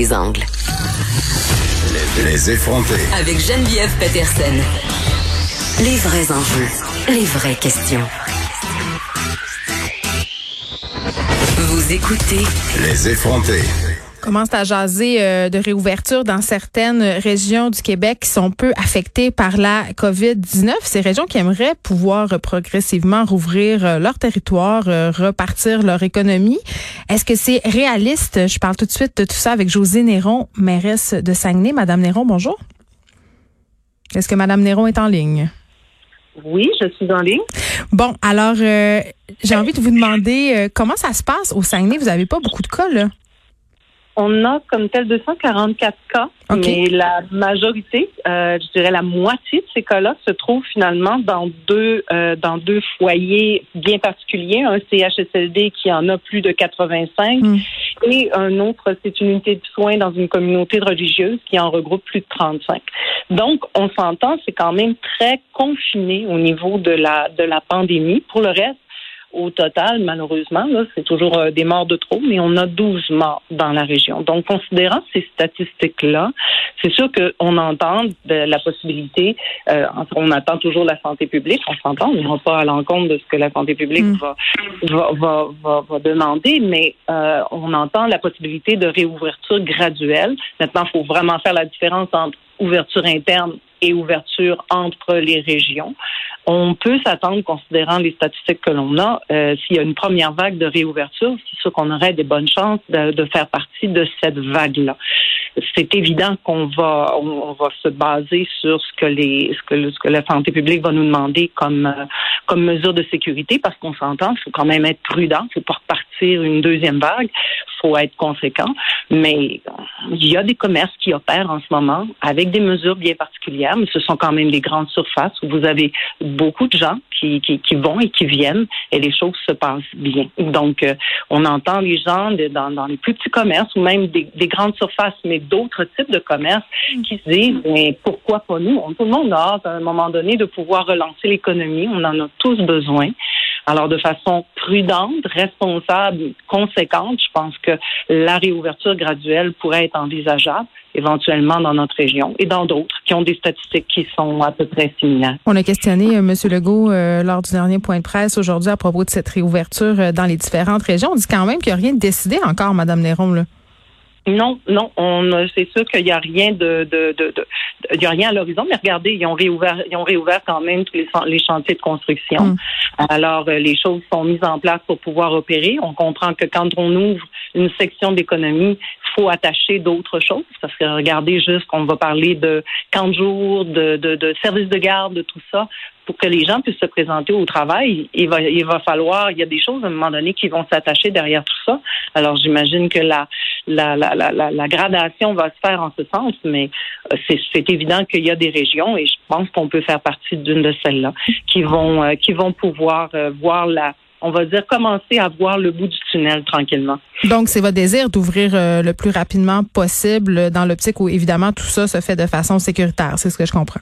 les angles. Les effronter. Avec Geneviève Peterson. Les vrais enjeux, les vraies questions. Vous écoutez Les effronter. Commence à jaser euh, de réouverture dans certaines régions du Québec qui sont peu affectées par la COVID-19. Ces régions qui aimeraient pouvoir euh, progressivement rouvrir euh, leur territoire, euh, repartir leur économie. Est-ce que c'est réaliste? Je parle tout de suite de tout ça avec Josée Néron, mairesse de Saguenay. Madame Néron, bonjour. Est-ce que Madame Néron est en ligne? Oui, je suis en ligne. Bon, alors, euh, j'ai envie de vous demander euh, comment ça se passe au Saguenay? Vous n'avez pas beaucoup de cas, là? On a comme tel 244 cas, mais la majorité, euh, je dirais la moitié de ces cas-là se trouvent finalement dans deux euh, dans deux foyers bien particuliers, un CHSLD qui en a plus de 85 Mm. et un autre c'est une unité de soins dans une communauté religieuse qui en regroupe plus de 35. Donc on s'entend, c'est quand même très confiné au niveau de la de la pandémie. Pour le reste au total, malheureusement, c'est toujours euh, des morts de trop, mais on a 12 morts dans la région. Donc, considérant ces statistiques-là, c'est sûr qu'on entend de la possibilité, euh, on attend toujours la santé publique, on s'entend, on n'ira pas à l'encontre de ce que la santé publique Mm. va, va, va, va, va demander, mais euh, on entend la possibilité de réouverture graduelle. Maintenant, il faut vraiment faire la différence entre ouverture interne et ouverture entre les régions. On peut s'attendre, considérant les statistiques que l'on a, euh, s'il y a une première vague de réouverture, c'est sûr qu'on aurait des bonnes chances de, faire partie de cette vague-là. C'est évident qu'on va on, va se baser sur ce que les ce que la santé publique va nous demander comme euh, comme mesure de sécurité parce qu'on s'entend, il faut quand même être prudent, il faut pas repartir une deuxième vague, faut être conséquent, mais il y a des commerces qui opèrent en ce moment avec des mesures bien particulières, mais ce sont quand même des grandes surfaces où vous avez beaucoup de gens qui, qui, qui vont et qui viennent et les choses se passent bien. Donc, euh, on entend les gens de- dans, dans les plus petits commerces ou même des, des grandes surfaces, mais d'autres types de commerces qui se disent, mais pourquoi pas nous? Tout le monde a hâte à un moment donné de pouvoir relancer l'économie. On en a tous besoin. Alors, de façon prudente, responsable, conséquente, je pense que la réouverture graduelle pourrait être envisageable éventuellement dans notre région et dans d'autres qui ont des statistiques qui sont à peu près similaires. On a questionné euh, M. Legault euh, lors du dernier point de presse aujourd'hui à propos de cette réouverture euh, dans les différentes régions. On dit quand même qu'il n'y a rien de décidé encore, Mme Néron. Là. Non, non, on c'est sûr qu'il n'y a rien de, de, de, de- il y a rien à l'horizon, mais regardez, ils ont réouvert, ils ont réouvert quand même tous les, chan- les chantiers de construction. Mm. Alors, euh, les choses sont mises en place pour pouvoir opérer. On comprend que quand on ouvre une section d'économie, il faut attacher d'autres choses. Parce que regardez juste qu'on va parler de camps de jour, de, de, de services de garde, de tout ça. Pour que les gens puissent se présenter au travail, il va, il va falloir, il y a des choses à un moment donné qui vont s'attacher derrière tout ça. Alors, j'imagine que la, la, la, la, la, gradation va se faire en ce sens, mais euh, c'est évident qu'il y a des régions, et je pense qu'on peut faire partie d'une de celles-là, qui vont, euh, qui vont pouvoir euh, voir la, on va dire, commencer à voir le bout du tunnel tranquillement. Donc, c'est votre désir d'ouvrir euh, le plus rapidement possible dans l'optique où, évidemment, tout ça se fait de façon sécuritaire. C'est ce que je comprends.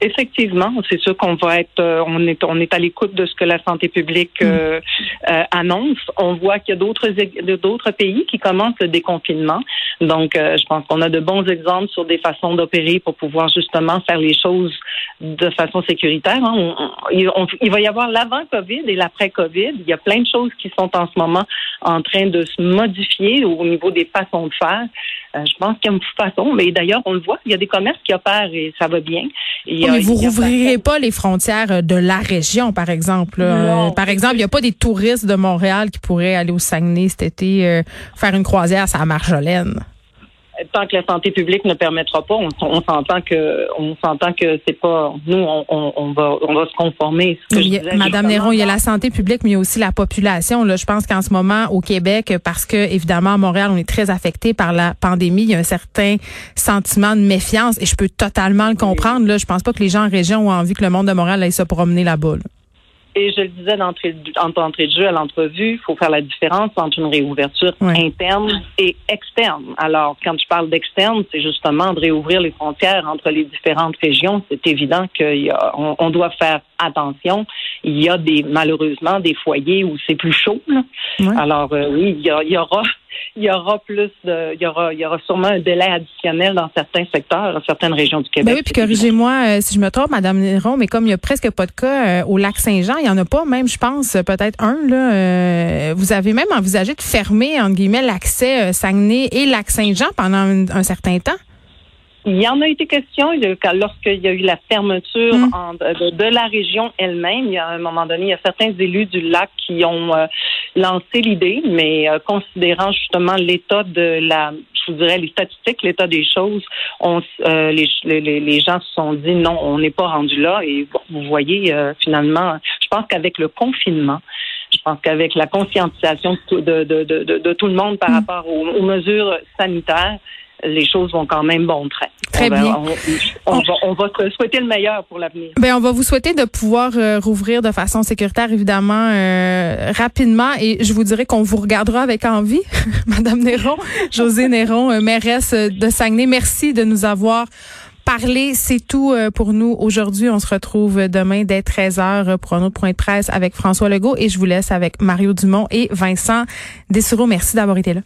Effectivement, c'est sûr qu'on va être, euh, on est, on est à l'écoute de ce que la santé publique euh, euh, annonce. On voit qu'il y a d'autres, d'autres pays qui commencent le déconfinement. Donc, euh, je pense qu'on a de bons exemples sur des façons d'opérer pour pouvoir justement faire les choses de façon sécuritaire. hein. On- on- il, on- il va y avoir l'avant-COVID et l'après-COVID. Il y a plein de choses qui sont en ce moment en train de se modifier au niveau des façons de faire. Euh, je pense qu'il y a une façon, mais d'ailleurs, on le voit, il y a des commerces qui opèrent et ça va bien. A- mais vous rouvrirez pas les frontières euh, de la région, par exemple. Non. Euh, par exemple, il n'y a pas des touristes de Montréal qui pourraient aller au Saguenay cet été euh, faire une croisière à Marjolaine. Tant que la santé publique ne permettra pas, on, on s'entend que on s'entend que c'est pas nous on, on, on va on va se conformer. Ce que Il y je a- disais Madame Néron, il y a la santé publique, mais il y a aussi la population. Là, je pense qu'en ce moment, au Québec, parce que évidemment à Montréal, on est très affecté par la pandémie, il y a un certain sentiment de méfiance, et je peux totalement le comprendre. Là, je pense pas que les gens en région ont envie que le monde de Montréal aille se promener là-bas. là. Et je le disais d'entrée de- en entrée de jeu à l'entrevue, il faut faire la différence entre une réouverture interne et externe. Alors, quand je parle d'externe, c'est justement de réouvrir les frontières entre les différentes régions. C'est évident qu'on on doit faire attention. Il y a des malheureusement des foyers où c'est plus chaud. là. Alors euh, oui, il y, a- il y aura il y aura plus de, il y aura, il y aura sûrement un délai additionnel dans certains secteurs, dans certaines régions du Québec. Ben oui, puis corrigez-moi euh, si je me trompe, Madame Néron, mais comme il y a presque pas de cas euh, au lac Saint-Jean, il y en a pas, même, je pense, peut-être un là. Euh, vous avez même envisagé de fermer entre guillemets l'accès Saguenay et lac Saint-Jean pendant un certain temps? Il y en a été question lorsqu'il y a eu la fermeture mm. de, la région elle-même. Il y a un moment donné, il y a certains élus du lac qui ont euh, lancé l'idée, mais euh, considérant justement l'état de la, je vous dirais les statistiques, l'état des choses, on, euh, les, les, les, gens se sont dit non, on n'est pas rendu là. Et vous voyez finalement, je pense qu'avec le confinement, je pense qu'avec la conscientisation de, de, de, de, tout le monde par mm. rapport aux mesures sanitaires, les choses vont quand même bon train. Très bien. On, va, on va souhaiter le meilleur pour l'avenir. Ben, on va vous souhaiter de pouvoir euh, rouvrir de façon sécuritaire, évidemment, euh, rapidement. Et je vous dirais qu'on vous regardera avec envie, Madame Néron, José Néron, euh, mairesse de Saguenay. Merci de nous avoir parlé. C'est tout pour nous aujourd'hui. On se retrouve demain dès 13h pour un autre point de presse avec François Legault. Et je vous laisse avec Mario Dumont et Vincent Dessureau. Merci d'avoir été là.